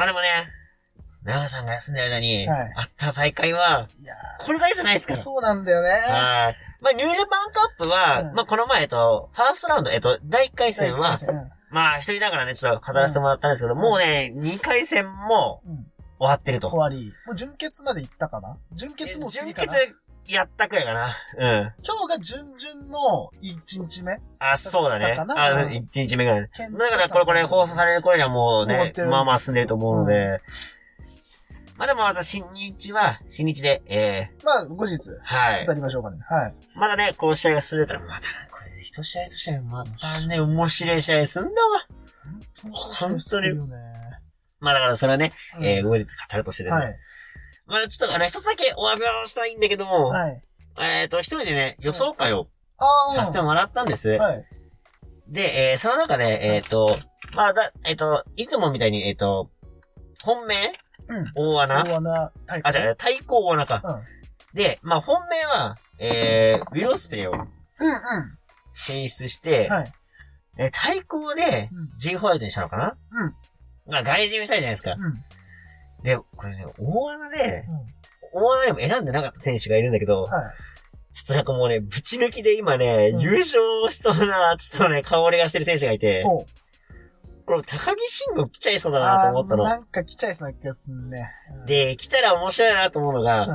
まあでもね、長さんが休んでる間に、はいあった大会は、いやこれだけじゃないですから。そうなんだよね。はい。まあ、ニュージャパンカップは、うんまあ、この前、えっと、ファーストラウンド、えっと、第1回戦は、うんまあ、一人ながらね、ちょっと語らせてもらったんですけど、もうね、2回戦もうん。終わってると。終わり。もう準決まで行ったかな？準決もう次かな？準決やったくらいかな。うん。今日が準々の1日目あ、そうだね。あ、うん1日目ぐらい。だから、これ、これ放送される頃にはもうねまあまあ進んでると思うので、まあでもまた新日は、新日で、えまあ、後日、ー、はいや。りましょうかね。はい。まだね、こう試合が進んでたら、また、これで一試合一試合、またね、面白い試合すんだわ。本当に。よね。まあだからそれはね、うんえー、後日語るとしてですね。はい。まあちょっとあの、一つだけお詫びをしたいんだけども、はい。えっ、と、一人でね、予想会をああ、させてもらったんです。はい。で、えー、その中で、えっ、と、まあだ、えっ、と、いつもみたいに、えっ、と、本命うん。大穴？大穴タイプ。あ、じゃあ、対抗大穴か。うん。で、まあ本命は、えー、ウィル・オスプレイをうん選出して、うん。はい。えー対抗でうん、G ホワイトにしたのかな？うん。まあ外人みたいじゃないですか。うん。で、これね、大穴で、うん。大穴でも選んでなかった選手がいるんだけど、はい。ちょっとなんかもうね、ぶち抜きで今ね、うん優勝しそうな、ちょっとね、香りがしてる選手がいて、おこれ高木慎吾来ちゃいそうだなと思ったの。なんか来ちゃいそうな気がするね。うん、で、来たら面白いなと思うのが、うん。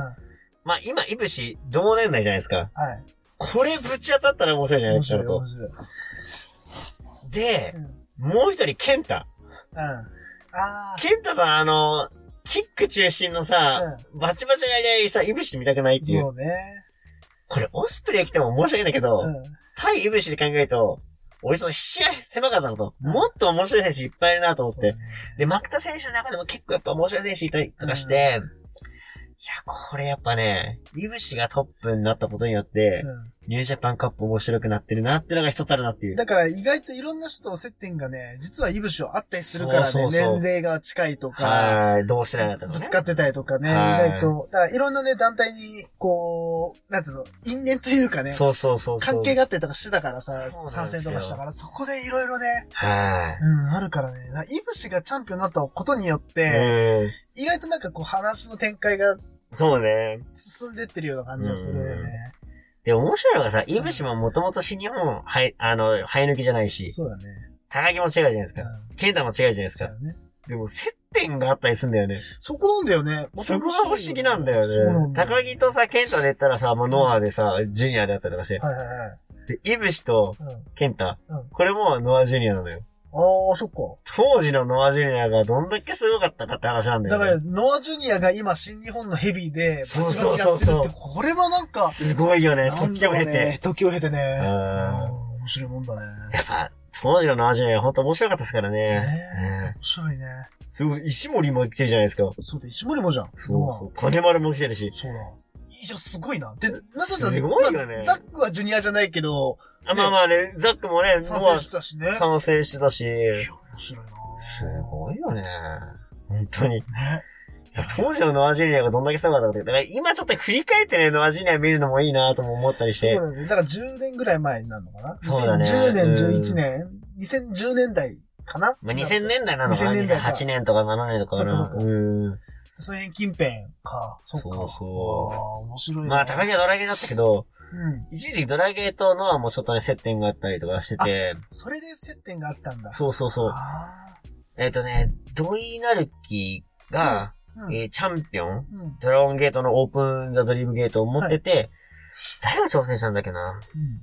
まあ今、いぶし、同年代じゃないですか。はい。これぶち当たったら面白いじゃないですかと面。白い。でう、ん。うん。もう一人、ケンタ。あケンタさん、あの、キック中心のさ、バチバチのやり合いさ、いぶし見たくないっあ、ていう。そうね。これ、オスプレイ来ても面白いんだけど、うん。対イブシで考えると、俺その試合狭かったのと、もっと面白い選手いっぱいいるなと思って。ねで、マクタ選手の中でも結構やっぱ面白い選手いたりとかして、いや、これやっぱね、イブシがトップになったことによって、うんニュージャパンカップ面白くなってるなっていうのが一つあるなっていう。だから意外といろんな人と接点がね、実はイブシをあったりするからね、そうそうそう年齢が近いとか、はい、同世代だったのねぶつ。かってたりとかね、意はい外と、だからいろんなね、団体に、こう、なんつうの、因縁というかね、そうそうそうそう。関係があったりとかしてたからさ、参戦とかしたから、そこでいろいろね、はうん、あるからね、らイブシがチャンピオンになったことによっい。て、うん。意外となんかこう話の展開がそうね。進んでってるような感じがするよね。で、面白いのがさ、イブシももともと新日本、はい、あの、生え抜きじゃないし、そうだね。高木も違うじゃないですか。うんケンタも違うじゃないですか。ね。でも、接点があったりするんだよね。そこなんだよね。またそこが不思議なんだよね。高木とさ、ケンタで言ったらさ、もうノアでさ、ジュニアであったりとかして。はいはいはい。で、イブシとうん。ケンタうん。これもノアジュニアなのよ。ああ、そっか。当時のノアジュニアがどんだけすごかったかって話なんだだから。ノア・ジュニアが今、新日本のヘビーで、バチバチやってるそうそうって、これはなんか、すごいよね、なん時を経だろうねて。。時を経てね。うんうん面白いもんだね。やっぱ、当時のノアジュニアほんと面白かったですからね。ねうん面白いね。すごい、石森も来てるじゃないですか。そうだ、石森もじゃん。そうそう。金丸も来てるし。そうだ。いいじゃん、すごいな。で、なんだったすごいよねまあザックはジュニアじゃないけど、あまあまあね、ザックもね、参戦したしね。参戦してたし。いや、面白いなすごいよね。本当に。いね。や当時のノアジュニアがどんだけすごかったかって。だから今ちょっと振り返ってね、ノアジュニア見るのもいいなとも思ったりして。そうだね。だから10年ぐらい前になるのかな？そうだね2010年、うん11年 ?2010 年代かな？まあ、2000年代なのかな？2000年代か ?2008 年とか7年とかかな。うん。その辺近辺か。そっか。そうそう面白いね。まあ、高木はドラゲーだったけど、うん。一時期ドラゲーとノアもちょっとね、接点があったりとかしてて、それで接点があったんだ。そうそうそう。あえっ、とね、ドイナルキが、あ。うん。えーチャンピオンうん。ドラゴンゲートのオープンザドリームゲートを持ってて、誰が挑戦したんだっけな？うん。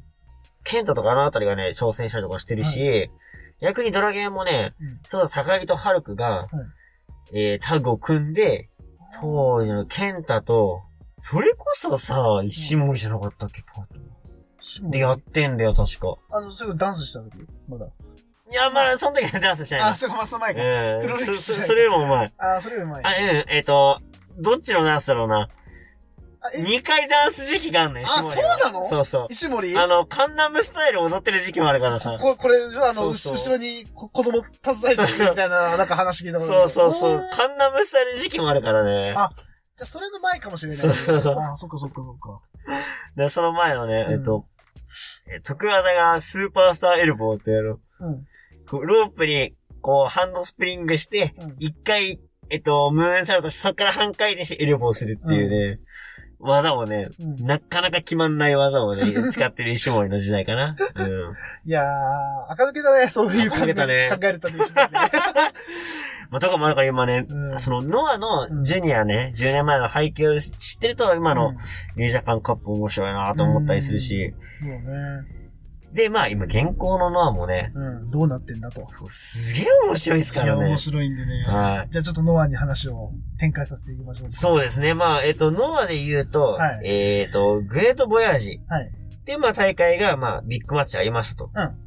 ケントとかあのあたりがね、挑戦したりとかしてるし、逆にドラゲーもね、うん。そう、高木とハルクが、えー、タッグを組んで、当時のケンタと、それこそさ、石森じゃなかったっけ、パートナーで、やってんだよ、確か。あの、すぐダンスした時？まだ。いや、まだその時はダンスしてないあ、そこまその前か。うん。黒歴史そそそれよりもうまい。あ、それより前。あ、うん、えっ、と、どっちのダンスだろうな？二回ダンス時期があんのよ、あ石森はそうなの？そうそう。石森？あの、カンナムスタイル踊ってる時期もあるからさ。ここれ、あの、そうそう後ろにこ子供携えてるみたいな、なんか話聞いたことあそうるそうそう。カンナムスタイル時期もあるからね。あじゃあ、それの前かもしれない。そうあ、そっかそっかそっか。で、その前のね、うんえっと、え得技がスーパースターエルボーってやる。うん。こうロープに、こう、ハンドスプリングしてうん、一回、えっと、ムーンサルトして、そこから半回転してエルボーするっていうね、技をね、うんなかなか決まんない技をね、使ってる石森の時代かな。うん。いやー、赤抜けだね、そういう垢抜けたね考えるとね。まあ、とかもあるから今ね、うんそのノアのジュニアね、10年前の背景を知ってると、今のうんニュージャパンカップ面白いなと思ったりするし、そうね。で、まあ今現行のノアもね、うん、どうなってんだと。そうすげえ面白いですいや、からね面。白いんでね。はいじゃあちょっとノアに話を展開させていきましょう。そうですね。まあ、えっと、ノアで言うと、はいえっと、グレートボヤージはい。っていう、まあ、大会が、まあ、ビッグマッチありましたと。うん。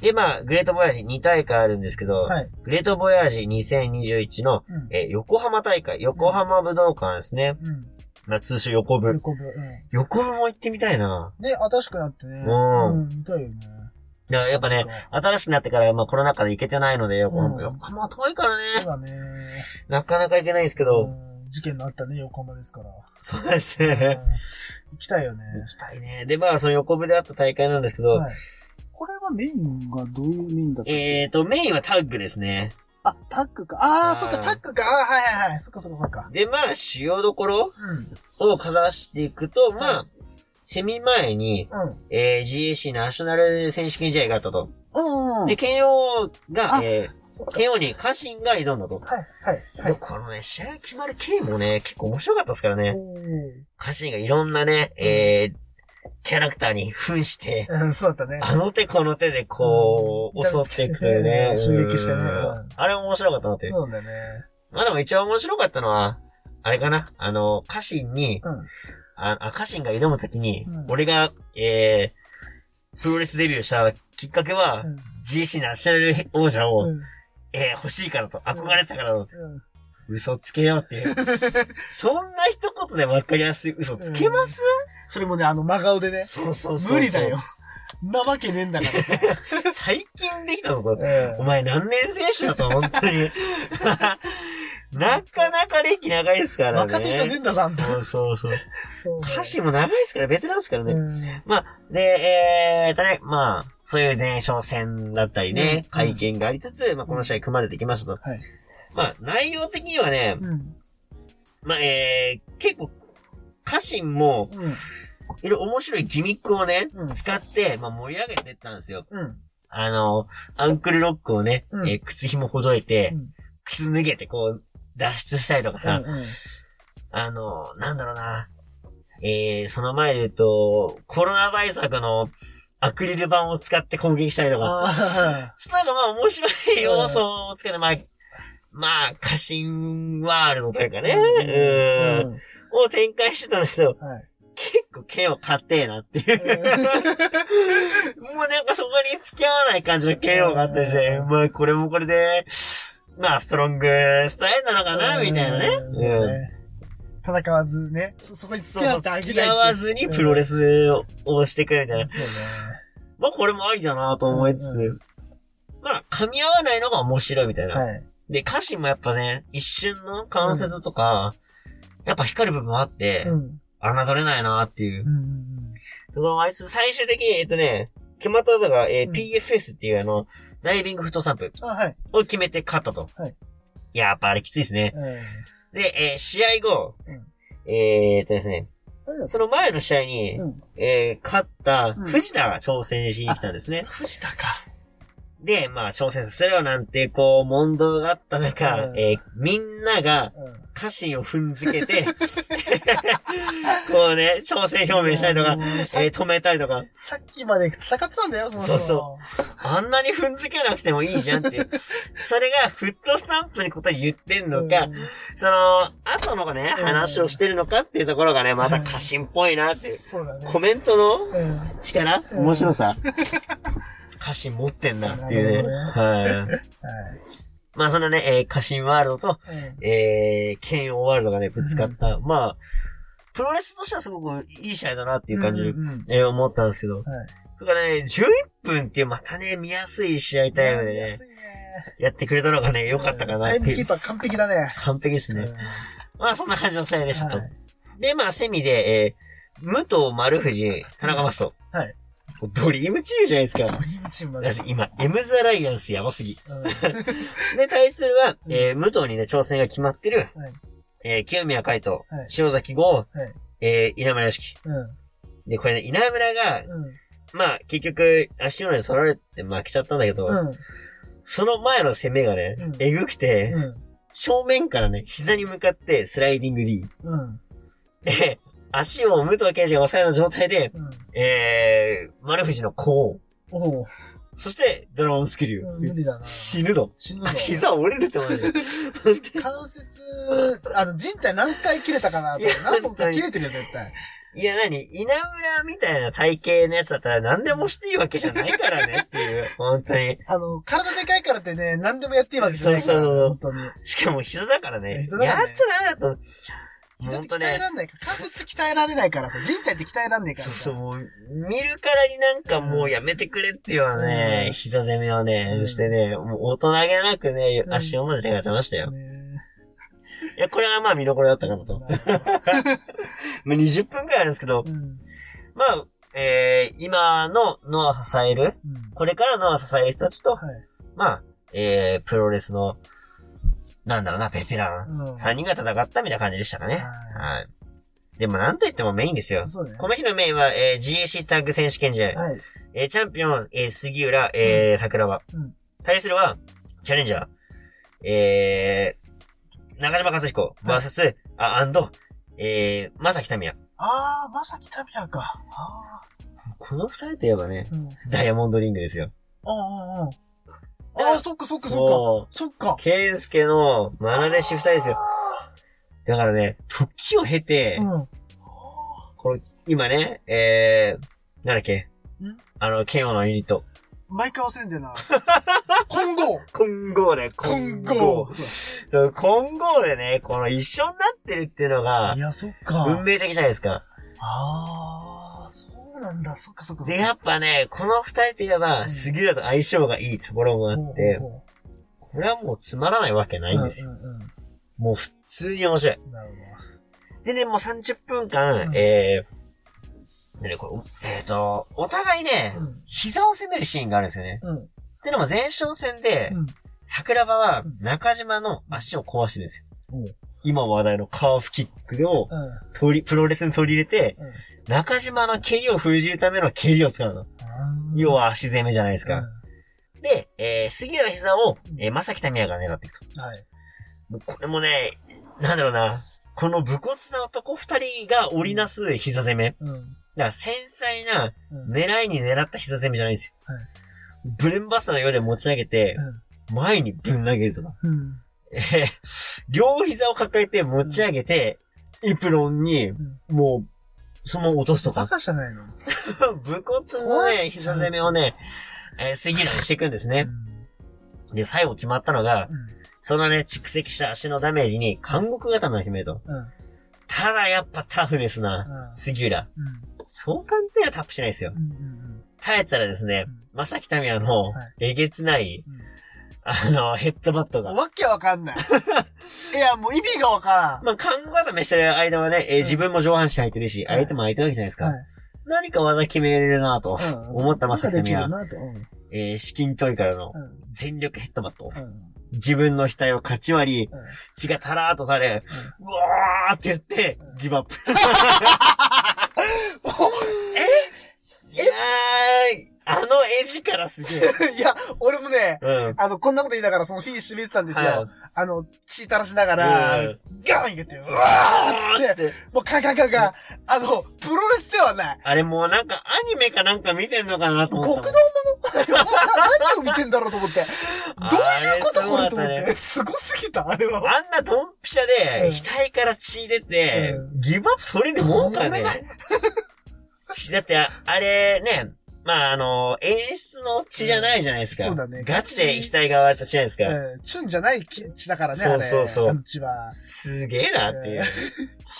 で、まあ、グレートボヤージ2大会あるんですけど、はい。グレートボヤージ2021の、うん。えー横浜大会、横浜武道館ですね。うん。まあ、通称横部。横部。うん。横部も行ってみたいな。ね、新しくなってね。うんうん、見たいよね。だからやっぱね新しくなってから、まあ、コロナ禍で行けてないので、横浜、うん横浜は遠いからね。そうだね。なかなか行けないんですけど、うん事件のあったね、横浜ですから。そうですうんね。行きたいよね。行きたいね。で、まあ、その横部であった大会なんですけど、はい。これはメインがどういうメインだったえーと、メインはタッグですね。あ、タッグか。ああ、はいそっか、タッグか。あーはいはいはい。そっかそっかそっか。で、まあ、主要どころうん。をかざしていくと、まはあ、セミ前に、うん。えー、GAC ナショナル選手権試合があったと。うんうん。で、慶応があ、えー、そうか。慶応に家臣が挑んだと。はい、はい、はでい。このね、試合決まる経もね、結構面白かったですからね。家臣がいろんなね、えー、キャラクターに扮して、うん、そうだね。あの手この手でこう、うん襲っていくというね。う ん襲撃してねあれ面白かったなっていう。そうだね。まあでも一番面白かったのは、あれかなあの、家臣に、うん。あ、あ家臣が挑むときに、うん俺が、えー、プロレスデビューしたきっかけは、うん GC ナショナル王者を、うん。えー、欲しいからと、憧れてたからと、うん嘘つけようっていう。そんな一言で分かりやすい嘘つけます、それもね、あの、真顔でね。そうそうそう。無理だよ。。なわけねえんだからさ。最近できたぞ、うんお前何年選手だと、本当に。なかなか歴長いですからね。若手じゃねえんだぞ、あんた。そうそうそう。そうね。歌詞も長いですから、ベテランですからね。うんまあ、で、えーとね、まあ、そういう前哨戦だったりね、うん会見がありつつ、まあ、この試合組まれてきましたと。はい。まあ、内容的にはね、うん。まあ、えー、結構、歌詞も、いろいろ面白いギミックをね、うん使って、まあ、盛り上げてったんですよ。うん。うん。あの、アンクルロックをね、靴紐ほどいて、うん靴脱げてこう、脱出したりとかさ、うんうんあの、なんだろうな。えー、その前で言うと、コロナ対策のアクリル板を使って攻撃したりとか、あちょっとなんかまあ面白い要素をつけて、まあ、まあ、過信ワールドというかね、ーうん、を展開してたんですけど、はい。結構剣を買ってえなっていう。もうなんかそこに付き合わない感じの KO があったりして、まあこれもこれで、まあストロングスタイルなのかな、みたいなね。うんうん。戦わずね、そ、そこに付き合ってあげない付き合わずにプロレス。スをしてくるみたいな。そうね。まあこれもありだなと思いつつ、うんまあ噛み合わないのが面白いみたいな。はい。で、歌詞もやっぱね、一瞬の関節とか、やっぱ光る部分もあって、うん。侮れないなっていうう。ん。ところもあいつ、最終的に、えっとね、決まった技が、えーうん PFS っていうあの、ダイビングフットサンプ。を決めて勝ったと。はい。いや、やっぱあれきついですね。うん。で、えー試合後、うんえーっとですね、その前の試合に、うん。えー勝ったうん藤田が挑戦しに来たんですね。藤田か。で、まあ、挑戦するよなんて、こう、問答があった中、うんえーみんなが、うん。家臣を踏んづけて、こうね、挑戦表明したりとか、うんえー止めたりとか、さっきまで戦ってたんだよ、その人。そうそあんなに踏んづけなくてもいいじゃんっていう。それがフットスタンプにこと言ってんのか、うんその、後のね、うん話をしてるのかっていうところがね、また過信っぽいなっていう。そうだね。コメントのうん。力？うん面白さ 過信持ってんなっていうね。はい。はい。まあそのね、えー、過信ワールドと、うん。えー、剣王ワールドがね、ぶつかった。まあ、プロレスとしてはすごくいい試合だなっていう感じで、うんうんえー思ったんですけど。はい。だからね、11分っていうまたね、見やすい試合タイムでね、ね。やってくれたのがね、良かったかなタっていう。イムキーパー完璧だね。完璧ですね。うんまあそんな感じの試合でしたと。はいで、まあセミで、えー、武藤丸藤、田中マスト。はい。ドリームチームじゃないですか。ドリームチームだって今、エムザライアンスやばすぎ。うん で、対するは、えー、武藤にね、挑戦が決まってる、はい。えー、清宮海斗、はい塩崎豪、はい。えー、稲村良樹。うん。で、これね、稲村が、うん。まあ、結局、足の裏に取られて負けちゃったんだけど、うん。その前の攻めがねうん、えぐくて、うん。正面からね、膝に向かってスライディング D。うん。で、足を武藤刑事が押さえた状態で、うん。えー、丸藤の甲。そして、ドラゴンスキル。うん無理だな。死ぬぞ。死ぬぞ。膝折れるって思うよ。関節、あの、人体何回切れたかなといや何本か切れてるよ、絶対。いや、なに稲村みたいな体型のやつだったら何でもしていいわけじゃないからねっていう。本当に。あの、体でかいからってね、何でもやっていいわけじゃないから。そうそうそう本当に。しかも膝だからね。膝だからねやっちゃダメだと。膝って本当ね。鍛えらんないから、関節鍛えられないからさ、人体って鍛えらんねえからさ。そうそう、もう、見るからになんかもうやめてくれっていうようなね、うん膝攻めをね、うんしてね、もう大人げなくね、うん足を文字で勝ちましたよ。ねいや、これはまあ見どころだったかなと。まえあ20 分くらいあるんですけど、うん。まあ、えー、今のノアを支える、うん。これからノアを支える人たちと、はい。まあ、えー、プロレスの、なんだろうな、ベテラン。うん。3人が戦ったみたいな感じでしたかね。ははい。でもなんといってもメインですよ。そうね。この日のメインは、えー、GAC タッグ選手権試合。はい。えーチャンピオン、えー、杉浦、えー、桜庭。うん対するは、チャレンジャー、えー、中島和彦、バーサス、あ、アンド、えー、まさきたみや。あー、まさきたみやか。あこの二人といえばねー。、うん。ダイヤモンドリングですよ。ああ、ああ。ああ、そっかそっかそっか。そっか。ケンスケのマナ弟子二人ですよ。だからね、時を経て、うん。この、今ね、えー、なんだっけ？ん？あの、ケンオのユニット。毎回忘れんだよな。混合混合ね、混合混合でね、この一緒になってるっていうのがい、や、そっか。運命的じゃないですか。ああ、そうなんだ。そっかそっか。で、やっぱね、この二人といえば、ん杉浦と相性がいいところもあって、これはもうつまらないわけないんですよ。もう普通に面白い。うん。なるほでね、もう30分間、うんえー、でね、これ、えっ、と、お互いね、うん膝を攻めるシーンがあるんですよね。ど。うん。でのも前哨戦で、うん。桜庭はうん中島の足を壊してるんですよ。うん。今話題のカーフキックをうん。プロレスに取り入れて、うん中島の蹴りを封じるための蹴りを使うの。要は足攻めじゃないですか。で、えー、杉浦膝を、えー、正木民也が狙っていくと。うん。はい。もうこれもね、なんだろうな。この武骨な男二人が織りなす膝攻め。うん。だから繊細なうん。狙いに狙った膝攻めじゃないんですよ。はいブレンバスターのようで持ち上げて、前にぶん投げるとか。うん。えー両膝を抱えて持ち上げて、エプロンに、んもう、そのまま落とすとバか。カじゃないの？武骨のね、膝攻めをね、えー、杉浦にしていくんですね。で、最後決まったのが、うん。そのね、蓄積した足のダメージに、監獄頭を決めると。うん。ただやっぱタフネスな、うん杉浦。うん。そう簡単にはタップしないですよう。ん。うん。耐えたらですね、まさきたみやのはい、えげつない、うんあの、ヘッドバットが。わけわかんない。いや、もう意味がわからん。まあ、看護固めしてる間はね、えー自分も上半身空いてるし、はい相手も空いてるわけじゃないですか。はい。何か技決めれるなとうん思ったまさきたみは、なんかできるなと。えー至近距離からのうん。全力ヘッドバット。うん。自分の額を勝ち割り、うん。血がたらーっと垂れ、うわーって言って、ギブアップ。いやー、あの絵力すげ いや、俺もね、え。うん。あの、こんなこと言いながらそのフィニッシュ見てたんですよ。はいあの、血垂らしながら、うんガンいけて、うわーっつって、もうカンカンカンカン、あの、プロレスではない。あれもうなんかアニメかなんか見てんのかなと思ったもん。もの？何を見てんだろうと思って。どういうことこれと思って。すごすぎた、あれは。あんなドンピシャうで、ん額から血出て、うギブアップ取れるもんかね。だって、ああれね、まあ、あの、演出の血じゃないじゃないですか。うんそうだねガチで額が割れた血じゃないですか。うんチュンじゃない血だからね、そう。そうそうあの血は。すげえなっていう。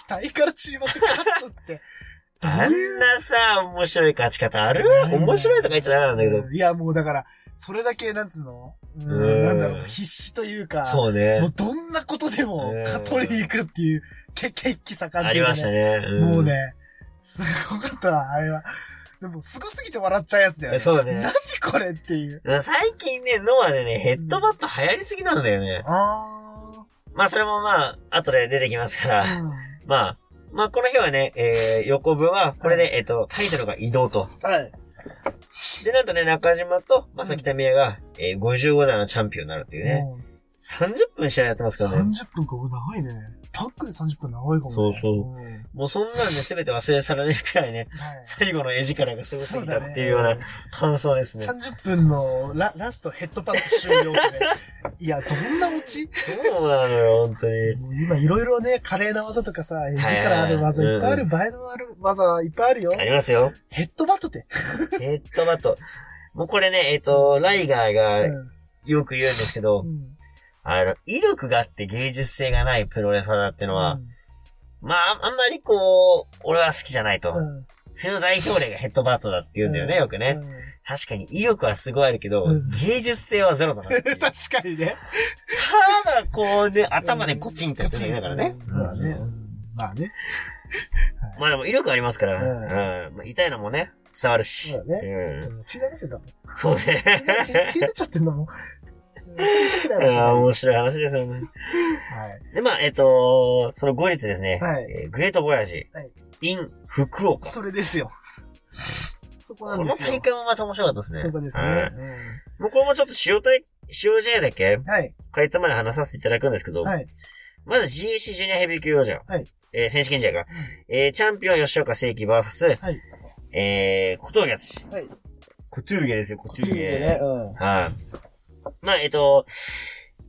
額から血持って勝つって。あんなさ、面白い勝ち方ある？面白いとか言っちゃダメなんだけど。うんいや、もうだから、それだけ、なんつうの？ううんん、なんだろう、必死というか、そうねもう。どんなことでもうん、勝取りに行くっていう、け、血気盛んっありていうかね。ましたね。んもう。ね、すごかったわ、あれは。でも、すごすぎて笑っちゃうやつだよね。そうね何これっていう。最近ね、ノアでね、ヘッドバット流行りすぎなんだよね。あまあそれもまあ、後で出てきますかあ。ら。うん。まあ、まあこの日はね、えー、横部は、これで、えっと、タイトルが移動と。はい。で、なんとね、中島と、まさきたみやが、えー、55代のチャンピオンになるっていうね。もう30分試合やってますからね。30分か、長いね。タックで30分長いかもね。そうそう。もうそんなんで全て忘れ去られるくらいね、最後の絵力がすごすぎたっていうような感想ですね。30分のララストヘッドパッド終了で。いや、どんなオチ？そうなのよ、本当に。今いろいろね、華麗な技とかさ、絵はい力ある技うんいっぱいある、映えのある技いっぱいあるよ。ありますよ。ヘッドバットって。ヘッドバット。もうこれね、えっ、と、ライガーがうんよく言うんですけど、うんあの、威力があって芸術性がないプロレスラーってのは、まあ、あんまりこう、俺は好きじゃないと。うんその代表例がヘッドバットだって言うんだよね、よくね。うん確かに威力はすごいあるけど、うん芸術性はゼロだな 確かにね。だ、こうね、頭でコチンってやってるだからね。うんまあね。うんまあね。まあでも威力ありますから、ううんん。まあ、痛いのもね、伝わるし。そうだねうん。血流れてんだもん。そうね。血血出ちゃってんだもん。あよあ、面白い話ですよね。はい。で、まあ、えっと、その後日ですね、はいえーグレートボヤージ、はい in 福岡。それですよ。そこなこのんですよ。大会もまた面白かったですね。そこですね。はいもうこれもちょっと塩対、塩試合だけ、うんはい。かいつまで話させていただくんですけど、はい。まず GAC ジュニアヘビー級王者、はいえー選手権試合が、えーチャンピオン吉岡聖輝 VS、はい。えー、小峠敦。はい。小峠ですよ、小チーム峠。でね。うん。はい。まあ、えっと、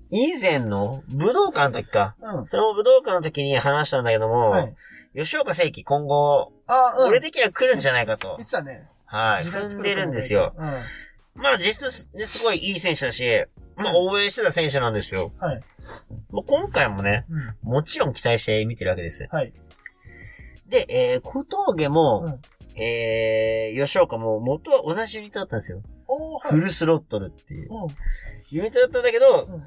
以前の武道館の時か。うん。その武道館の時に話したんだけども、はい。吉岡聖輝今後、あ、うん。俺的には来るんじゃないかと言っ。てたね。はい。踏んでるんですよ。うん。まあ実質ねすごいいい選手だし、まあ応援してた選手なんですよ。はい。まあ、今回もね、うん。もちろん期待して見てるわけです。はい。で、えー、小峠も、うん。えー、吉岡も元は同じユニットだったんですよ。フルスロットルっていううん。ユニットだったんだけど、うん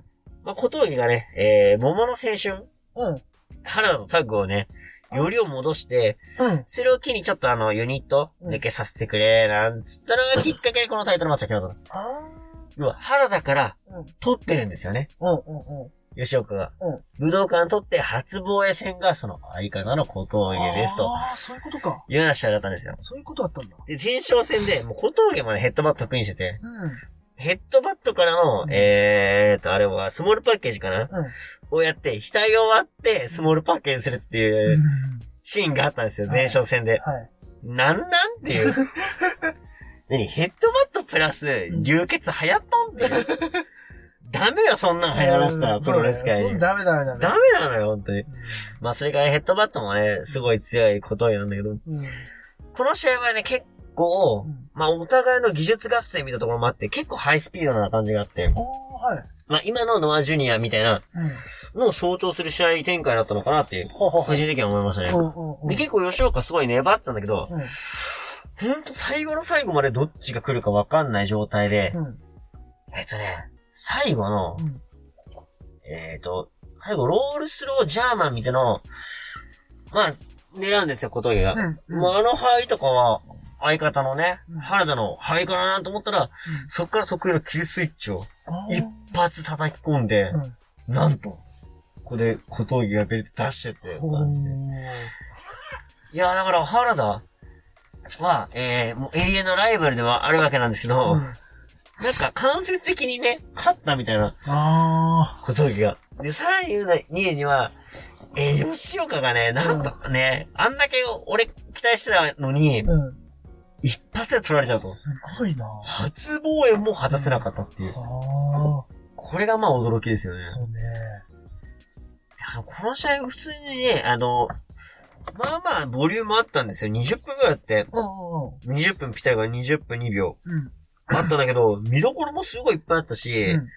まあ、小峠がね、えー、桃の青春、うん。原田のタッグをね、よりを戻して、うん。それを機にちょっとあの、ユニット抜けさせてくれ、なんつったのがきっかけでこのタイトルマッチが決まった要は、原田から。取ってるんですよね。うん。うん。うん。吉岡が。うん。武道館取って初防衛戦がその相方の小峠ですと。ああ、そういうことか。いうような試合だったんですよ。そういうことだったんだ。で、前哨戦で、もう小峠もね、ヘッドバット得意にしてて、うん。ヘッドバットからの、うんえーっと、あれは、スモールパッケージかな？うん。をやって、額を割って、スモールパッケージするっていううんシーンがあったんですよ、前哨戦で。はい。なんなんっていう。何？ヘッドバットプラス、流血流行ったんっていう。ダメよ、そんなん流行らせたら、プロレス界に。ダメダメダメ。ダメなのよ、本当に。まあ、それからヘッドバットもね、すごい強いことなんだけど、うん。この試合はね、結構うん、まあ、お互いの技術合戦みたいなところもあって、結構ハイスピードな感じがあって、はい。まあ、今のノアジュニアみたいなうん。のを象徴する試合展開だったのかなっていう。個人的には思いましたね。で、結構吉岡すごい粘ったんだけど、うん。ほんと最後の最後までどっちが来るかわかんない状態で、うん。えっとね、最後の、うん。えっ、と、最後、ロールスロージャーマンみたいなのを、まあ、狙うんですよ、小峠が。うんもうあの範囲とかは、相方のねうん、原田の範囲かなと思ったら、そっから得意のキルスイッチをあー一発叩き込んで、うん。なんと、ここで小峠がベルト出してってほ感じで。ーいや、だから原田は、えー、もう永遠のライバルではあるわけなんですけど、うん。なんか間接的にね、勝ったみたいなあ小峠が。で、さらに言うな、2位には、えー、吉岡がね、なんとかね、あんだけ俺期待してたのにー。、うん。一発で取られちゃうと。すごいな初防衛も果たせなかったっていう。あこれがまあ驚きですよね。あ。そうね。いやこの試合普通にね、あの、まあまあボリュームあったんですよ。20分ぐらいあって、うんうん20分ぴったりから20分2秒うん。あったんだけど、見どころもすごいいっぱいあったし、うん。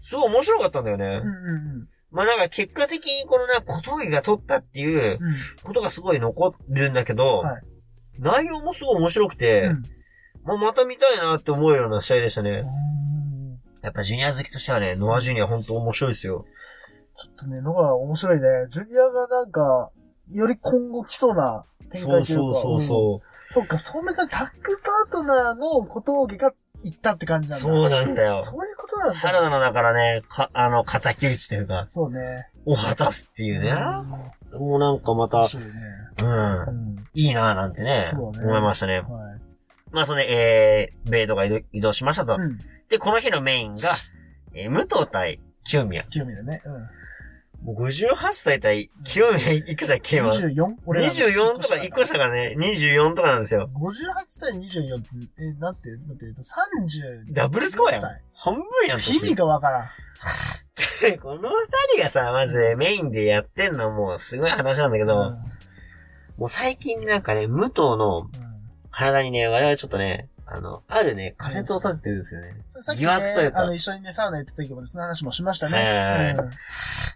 すごい面白かったんだよね。うんうんまあなんか結果的にこのね、小峠が取ったっていううん。ことがすごい残るんだけど、はい内容もすごい面白くて、うん。まあまた見たいなって思うような試合でしたね。うん。やっぱジュニア好きとしてはね、ノアジュニア本当面白いですよ。ちょっとね、のが面白いね。ジュニアがなんか、より今後来そうな展開というか。そうそうそうそう。そっか、そんな感じ、タッグパートナーの小峠が行ったって感じなんだ。そうなんだよ。そういうことなんだ。原田のだからね、か、あの、敵討ちというか、そうね。を果たすっていうね。うもうなんかまたうね。うんう、ん。いいなぁなんてね、そうね思いましたね。はい。まあ、それで、えー、米ドが移動しましたと。うん。で、この日のメインが、えー、武藤対清宮。清宮ね。もう58歳対清宮いくつだっけうん。今。24? 俺らの24とか1個したからね、24とかなんですよ。58歳24って、え、なんて、待って、30。ダブルスコアやん歳。半分やん、意味がわからん。年 この二人がさ、まずメインでやってんのもすごい話なんだけど、うん。もう最近なんかね、武藤のうん。体にね、我々ちょっとね、あの、あるね、仮説を立ててるんですよね。それさっき疑惑という、かねあの、一緒にね、サウナ行った時もね、その話もしましたね。はいはいはい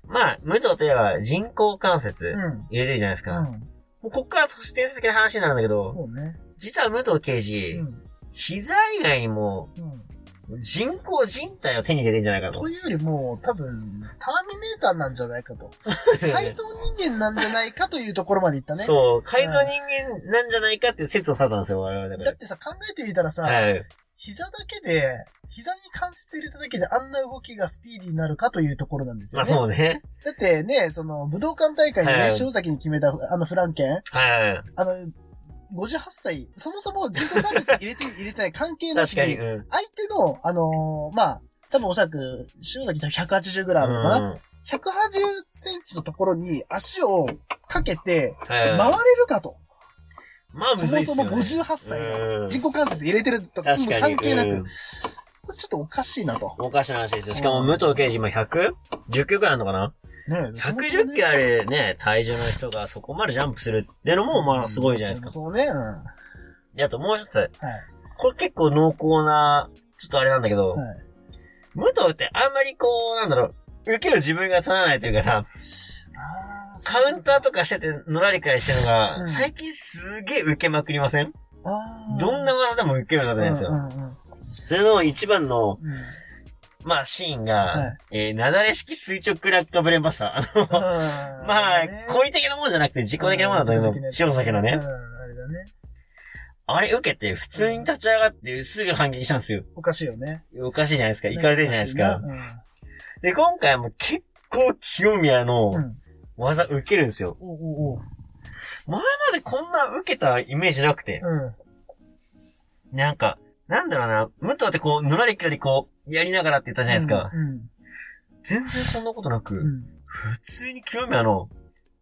まあ、武藤といえば人工関節。入れてるじゃないですか。もうん。うこっから都市伝説的な話になるんだけど、そうね。実は武藤刑う事、ん。膝以外にもうん。人工人体を手に入れてんじゃないかとと。いうよりも、多分、ターミネーターなんじゃないかと。改造人間なんじゃないかというところまでいったね。そう、改造人間なんじゃないかっていう説を立てたんですよ、我々だから。だってさ、考えてみたらさ、はい。膝だけで、膝に関節入れただけであんな動きがスピーディーになるかというところなんですまあよね。そうね。だってね、その、武道館大会でね、はい塩崎に決めたあのフランケン、はい。あの、58歳、そもそも人工関節入れて、入れてない関係なしに。相手の、あのーまあ、多分おそらく、塩崎多分180ぐらいあるのかな、うん180センチのところに足をかけて、はい回れるかと。まあ、むそもそ。も58歳人工関節入れてるとか、関係なく、うんこれちょっとおかしいなと。おかしな話ですよ。しかも、武藤刑事今 100?10 キロくらいあるのかな？ね ?110 キロあるね、体重の人がそこまでジャンプするってのも、まあ、すごいじゃないですか。そうね、うん。はで、あともう一つ。い。これ結構濃厚な、ちょっとあれなんだけど、はい。武藤ってあんまりこう、なんだろう、受けを自分が取らないというかさ、カウンターとかしてて、のらりくらいしてるのが、うん最近すげえ受けまくりません？どんな技でも受けるようになったんですよ。それの一番の、うんまあ、シーンが、はいえー、なだれ式垂直クラッカーブレンバスター。あの、まあ、故意的なもんじゃなくて自己的なもんだというの、塩崎のねうん。あれだね。あれ受けて、普通に立ち上がってすぐ反撃したんですよ。おかしいよね。おかしいじゃないですか。行かれてるじゃないですか。で、今回も結構清宮の。技受けるんですよ。前までこんな受けたイメージなくて。うん。なんか、なんだろうな、武藤ってこう、ぬらりくらりこう、やりながらって言ったじゃないですか。うん。全然そんなことなく、うん。普通に清宮の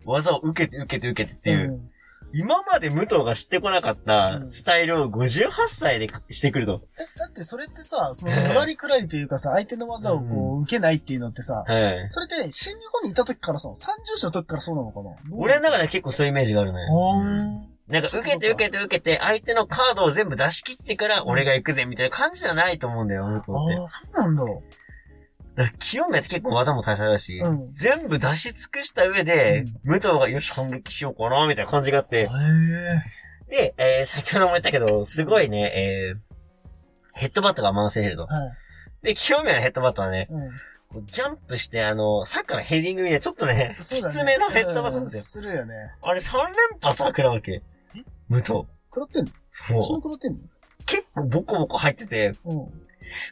技を受けて受けて受けてっていう、うん今まで武藤が知ってこなかったうんスタイルを58歳でしてくると。え、だってそれってさ、その、のらりくらりというかさ、相手の技をこう、受けないっていうのってさ、はい。それって新日本にいた時からさ、30歳の時からそうなのかな？俺の中では結構そういうイメージがあるね。なんか受けて受けて受けて、相手のカードを全部出し切ってから俺が行くぜみたいな感じじゃないと思うんだよ、武藤って。ああ、そうなんだ。だから清宮って結構技も大切だし、うん全部出し尽くした上で、武藤がよし反撃しようかな、みたいな感じがあって。で、えー、先ほども言ったけど、すごいね、えー、ヘッドバットが回せると。はい。で、清宮のヘッドバットはね、うん。ジャンプして、あの、サッカーのヘディングにね、ちょっとね、きそうだねつめのヘッドバットなんですよ。するよね。あれ3連発は食らうわけ。武藤。食らってんの？そんそう。な食らってんの？結構ボコボコ入ってて、うん。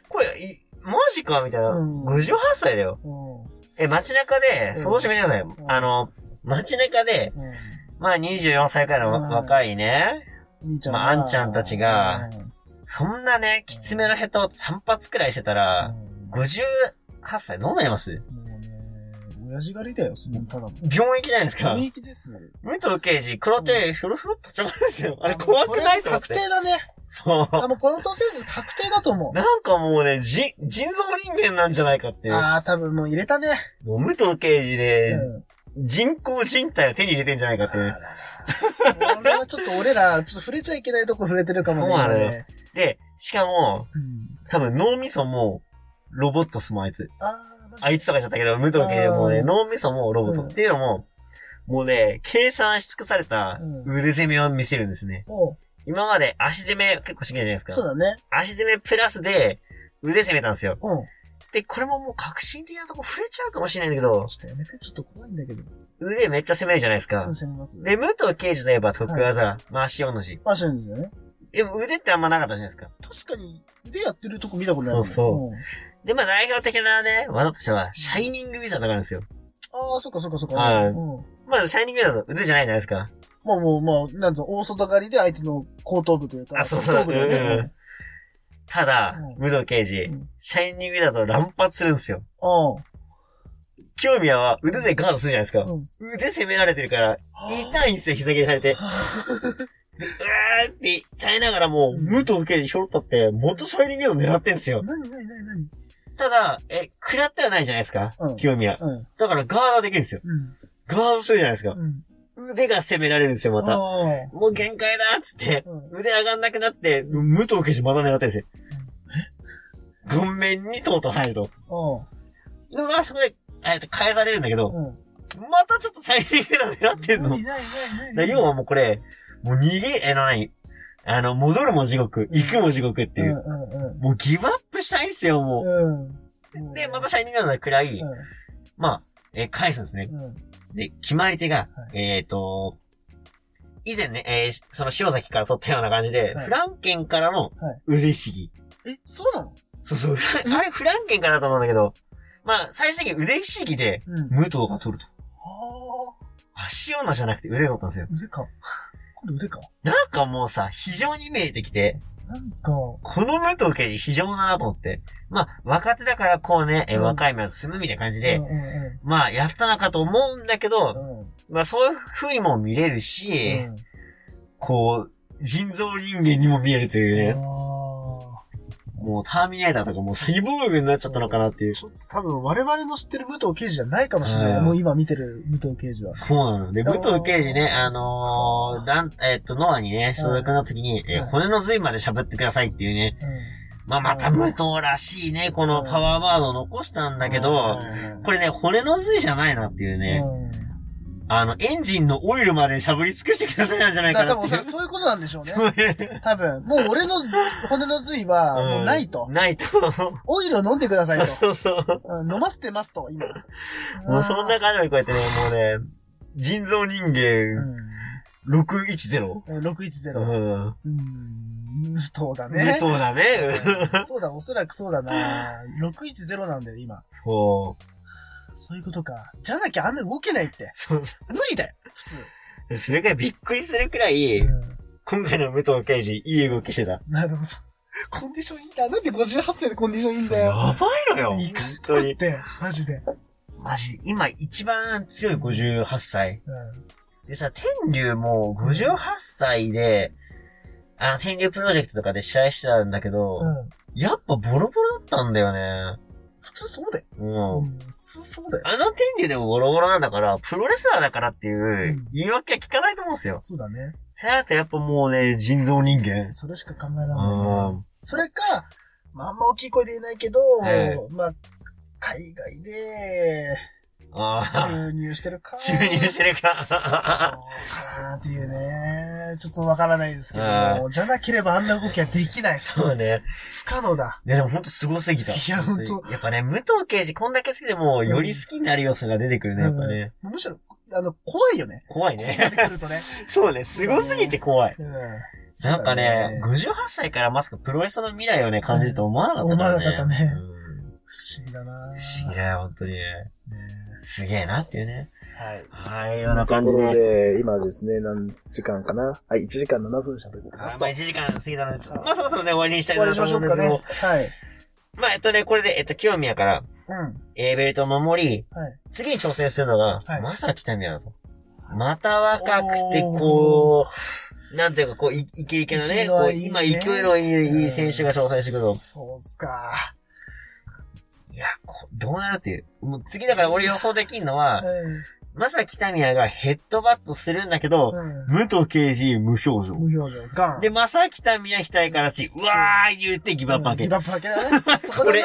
これ、いマジかみたいな。うん58歳だよ。うん。え、街中で、うん想像してみてください。んあの、街中で、うん。まあ24歳くらいの若いね、兄ちゃんまああんちゃんたちがそんなね、きつめのヘッド3発くらいしてたうんら、うん58歳どうなります？もうね、親父狩りだよ、そんただの。病気じゃないですか雰。囲気です。武藤刑事、黒手、ふるふるっとちゃうんですよ。あれ怖くないと思って確。定だね。そう。あ、もうこの都市伝説確定だと思う。なんかもうね、じ、人造人間なんじゃないかっていう。ああ、多分もう入れたね。もう武藤刑事で、うん。人工人体を手に入れてんじゃないかっていう。これはちょっと俺ら、ちょっと触れちゃいけないとこ触れてるかもね。そうなのよで、しかも、うん。多分脳みそも、ロボットっすもん、あいつ。あーマジあいつとか言っちゃったけど、武藤刑事もね、あー脳みそもロボット。うんっていうのも、もうね、計算し尽くされたうん腕攻めを見せるんですね。おう今まで足攻め結構してきたじゃないですか。そうだね。足攻めプラスで腕攻めたんですよ。うん。で、これももう革新的なとこ触れちゃうかもしれないんだけど、ちょっとやめて、ちょっと怖いんだけど。腕めっちゃ攻めるじゃないですかうん、。攻めます。で、武藤刑事といえば得技、回し同じ。ファッションですよね。でも腕ってあんまなかったじゃないですか。確かに、でやってるとこ見たことないね。そうそで、まあ代表的なね、技としては、シャイニングウィザードがあるんですよ。ああ、そっかそっかそっか。はいうん。まあ、シャイニングウィザード腕じゃないじゃないですか。まあもう、まあ、なんぞ、大外刈りで相手の後頭部というか、あそうそううんうんね。ただうん、武藤刑事うん、シャイニングウィザードを乱発するんですよ。うん。興味は腕でガードするじゃないですか。うん。腕攻められてるから、痛いんですよ、膝蹴りされて。でうわーって耐えながらも、武藤刑事ひょろったって、元シャイニングウィザ狙ってんすよ。なになになになにただ、え、食らってはないじゃないですか？うん。興味は。うん。だからガードできるんですよ。うん。ガードするじゃないですか。うん。腕が攻められるんですよ、また。あもう限界だっつって、うん腕上がんなくなって、武藤刑事また狙ってるんですよ。顔面にとうとう入ると。あ。で、まあそこで、えっと、返されるんだけど。またちょっとタイミングが狙ってんの。要はもうこれ、もう逃げ、え、なに、あの、戻るも地獄、行くも地獄っていう。うんうんもうギブアップしたいんすよ、もうん。う。で、またシャイニングガードが食らい、うまあ、え、返すんですね。ん。うん。で、決まり手が、はえっ、と、以前ね、えーその塩崎から取ったような感じで、はいフランケンからのはい腕ひしぎ。え、そうなの？そうそう、あれフランケンからだと思うんだけど、まあ、最終的に腕ひしぎで、うん。武藤が取ると。ああ、足女じゃなくて腕取ったんですよ。腕か。今度腕か。なんかもうさ、非常に見えてきて、なんか、この武藤家非常だなと思って。まあ、若手だからこうね、えうん若い目を積むみたいな感じで、うんうんまあ、やったのかと思うんだけど、うん。うん。まあ、そういう風にも見れるし、うんこう、人造人間にも見えるというね。あもうターミネーターとかもうサイボーグになっちゃったのかなっていう。ーちょっと多分我々の知ってる武藤刑事じゃないかもしれない。うんもう今見てる武藤刑事は。そうなの。で、武藤刑事ね、あのー、だん、えっと、ノアにね、所属の時に、えはい骨の髄まで喋ってくださいっていうね。まあ、また武藤らしいね、このパワーワードを残したんだけど、これね、骨の髄じゃないなっていうね。うんあの、エンジンのオイルまでしゃぶり尽くしてくださいなんじゃないだかな。多分それそういうことなんでしょうね。多分。もう俺の骨の髄はもうないとうん。ないと。オイルを飲んでくださいと。そうそう。うん飲ませてますと、今。もうそんな感じでこうやってね、もうね、人造人う間ん。610。うん610。うん。うん。そうだ武ね。藤だね。うんそうだ、おそらくそうだな。610なんだよ、今。そう。そういうことか。じゃなきゃあんな動けないって。そうそ無理だよ、普通。う。それからいびっくりするくらい、うん。今回の武藤刑事、いい動きしてた。なるほど。コンディションいいな。なんで58歳でコンディションいいんだよ。やばいのよ。いか本当にっ。て、マジで。マジ、今一番強い58歳。うん。でさ、天竜も58歳で、あの、天竜プロジェクトとかで試合してたんだけど、うん。やっぱボロボロだったんだよね。普通そうだよ。うん。うん。普通そうだよ。あの天竜でもボロボロなんだから、プロレスラーだからっていううん言い訳は聞かないと思うんですよ。そうだね。それだとやっぱもうね、人造人間。それしか考えられないな。うん。それか、まああんま大きい声で言えないけど、えまあ、海外でああ。収入してるか。注入してるか。そうかなっていうね。ちょっとわからないですけどうじゃなければあんな動きはできない。そうね。不可能だ。ね、でもほんと凄すぎた。いやほんとやっぱね、武藤刑事こんだけ好きでも、より好きになる要素が出てくるね、やっぱね。うんむしろ、あの、怖いよね。怖い出ね。てくるとね。そうね、凄すぎて怖い。うん。なんかね、不58歳からまさかプロレスの未来をね、感じると思わなかったね。思わなかったねうん思議だな不思議だよ、本当にね。ねすげえなっていうね。はい。はい、ような感じところで。で、今ですね、何時間かな？はい、1時間7分喋ってますまあ1時間過ぎたのでさあ、まあそろそろね、終わりにしたい終わりなとにしましょう思うんですけど。はい。まあえっとね、これで、えっと、清宮から、うん。えーベルトを守り、はい。次に挑戦するのが、はいまさきたみやだと。また若くて、こう、なんていうか、こう、いイケイケのね、こう、今勢いのいいいい選手が挑戦してくると。そうっすか。いや、こうどうなるっていう。もう次だから俺予想できんのは、うん。まさきたみやがヘッドバットするんだけど、うん武藤刑事無表情。無表情。ガン。で、まさきたみや額からし、うわー言ってギブアップ開けギブアップ開けだね。そこでね。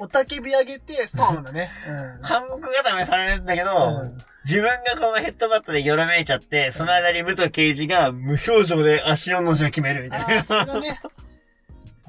うん。おたけび上げて、ストーンだね。うん。反目固めされるんだけど、うん自分がこのヘッドバットでよろめいちゃって、その間に武藤刑事が無表情で足のの字を決めるみたいああ、な。それだね。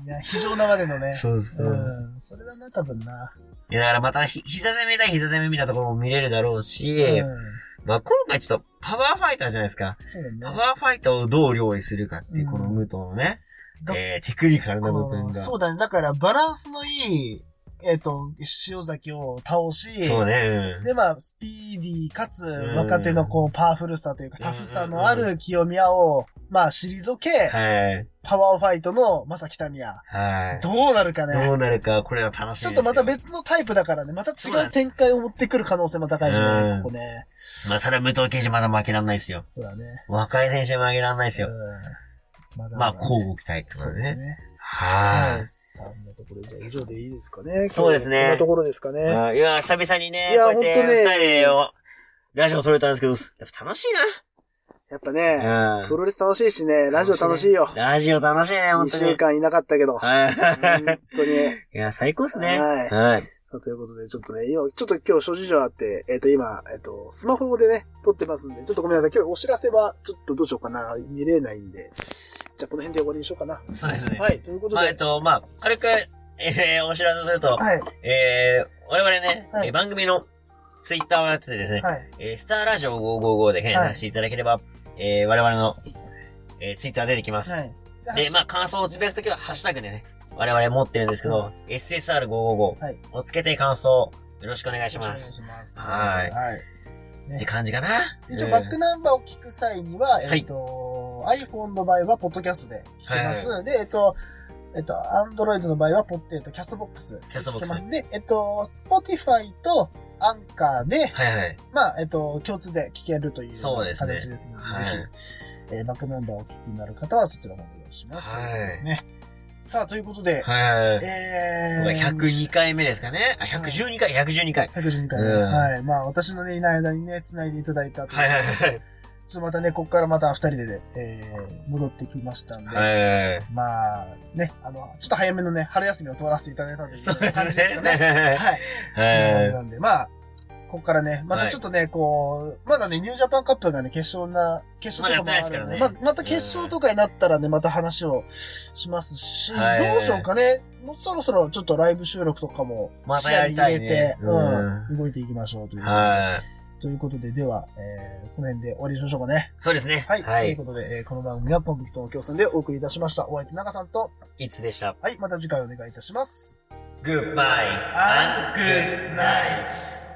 いや、非常なまでのね。そうそう。うん。それだな、多分な。いや、だからまたひ、膝攻めだ膝攻めみたいなところも見れるだろうし、うん。まあ今回ちょっとパワーファイターじゃないですか。そうだね。パワーファイターをどう料理するかっていう、うんこの武藤のね、だえー、テクニカルな部分が。そうだね。だから、バランスのいい、えっ、と、塩崎を倒し、そうね、うん。で、まあ、スピーディーかつ、ん若手のこう、パワフルさというか、うんタフさのある清宮を、まあ、退け、はい。パワーファイトのまさきたみや。はい。どうなるかね。どうなるか、これは楽しみですよ。ちょっとまた別のタイプだからね、また違う展開を持ってくる可能性も高いしうんね、ここね。まあ、それは武藤刑事まだ負けらんないですよ。そうだね。若い選手は負けらんないですよ。うん。まだまあ、ね交互期待ってことでね。そうですね。ははい。そんなところで、じゃあ以上でいいですかね。そうですねこんなところですかい。ね。あいや、久々にね、いやこうやってほんとねラジオ撮れたんですけど、やっぱ楽しいやっぱね、な。うん。プロレス楽しいしね、ラジオ楽しいよ。ラジオ楽しいね、本2当に。週間いなかったけど。はい。本当に。いや、最高っすね。はいはい。ということで、ちょっとね、今、ちょっと今日諸事情あって、えっ、と、今、えっ、と、スマホでね、撮ってますんで、ちょっとごめんなさい。今日お知らせは、ちょっとどうしようかな。見れないんで。じゃあ、この辺で終わりにしようかな。そうですね。はい、ということで。まあ、えっと、まあ、軽く、えー、お知らせすると、はい、えー、我々ね、はいえー番組のツイッターをやっててですね、はい、えー、スターラジオ555で検索していただければ、えー、我々の、えー、ツイッター出てきます。はい。で、まあ、感想をつぶやくときは、ハッシュタグでね、我々持ってるんですけど、SSR555 はい。をつけて感想、よろしくお願いしよろます。しくお願いします。はいはい。って感じかな。一応、うんバックナンバーを聞く際には、はいえっ、と、iPhone の場合は、ポッドキャストで聞けます。で、えっ、と、えっ、と、Android の場合は、ポッえっと、キャストボックス。キャストボックス。で、えっ、と、Spotify とアンカーで、はいはい。まあ、えっ、と、共通で聞けるというそうですね形ですので、はいぜひ、えーバックナンバーをお聞きになる方はそちらもお願いします。はいということですね。さあ、ということで、はい。えー、102回目ですかね。あ、112回、112回。112回目。うんはい。まあ、私のね、いない間にね、繋いでいただいたというはいはいはい。ちょっとまたね、ここからまた二人でね、えー、戻ってきましたんで、はい。まあ、ね、あの、ちょっと早めのね、春休みを取らせていただいたんで、そうで感じすですかね。ね。はい。はなんで、まあ、ここからね、またちょっとね、こう、まだね、ニュージャパンカップがね、決勝な、決勝とかもあるので、まだやってないですからねままた決勝とかになったらね、また話をしますし、はいどうしようかね、もうそろそろちょっとライブ収録とかもまたやりたいね視野に入れて、うんうん、動いていきましょうという。はい。ということで、では、えー、この辺で終わりにしましょうかね。そうですね。はい。はい。ということで、えーこの番組はポンプキとの協賛でお送りいたしました。お相手長さんと、いつでした？はい、また次回お願いいたします。Goodbye and good night!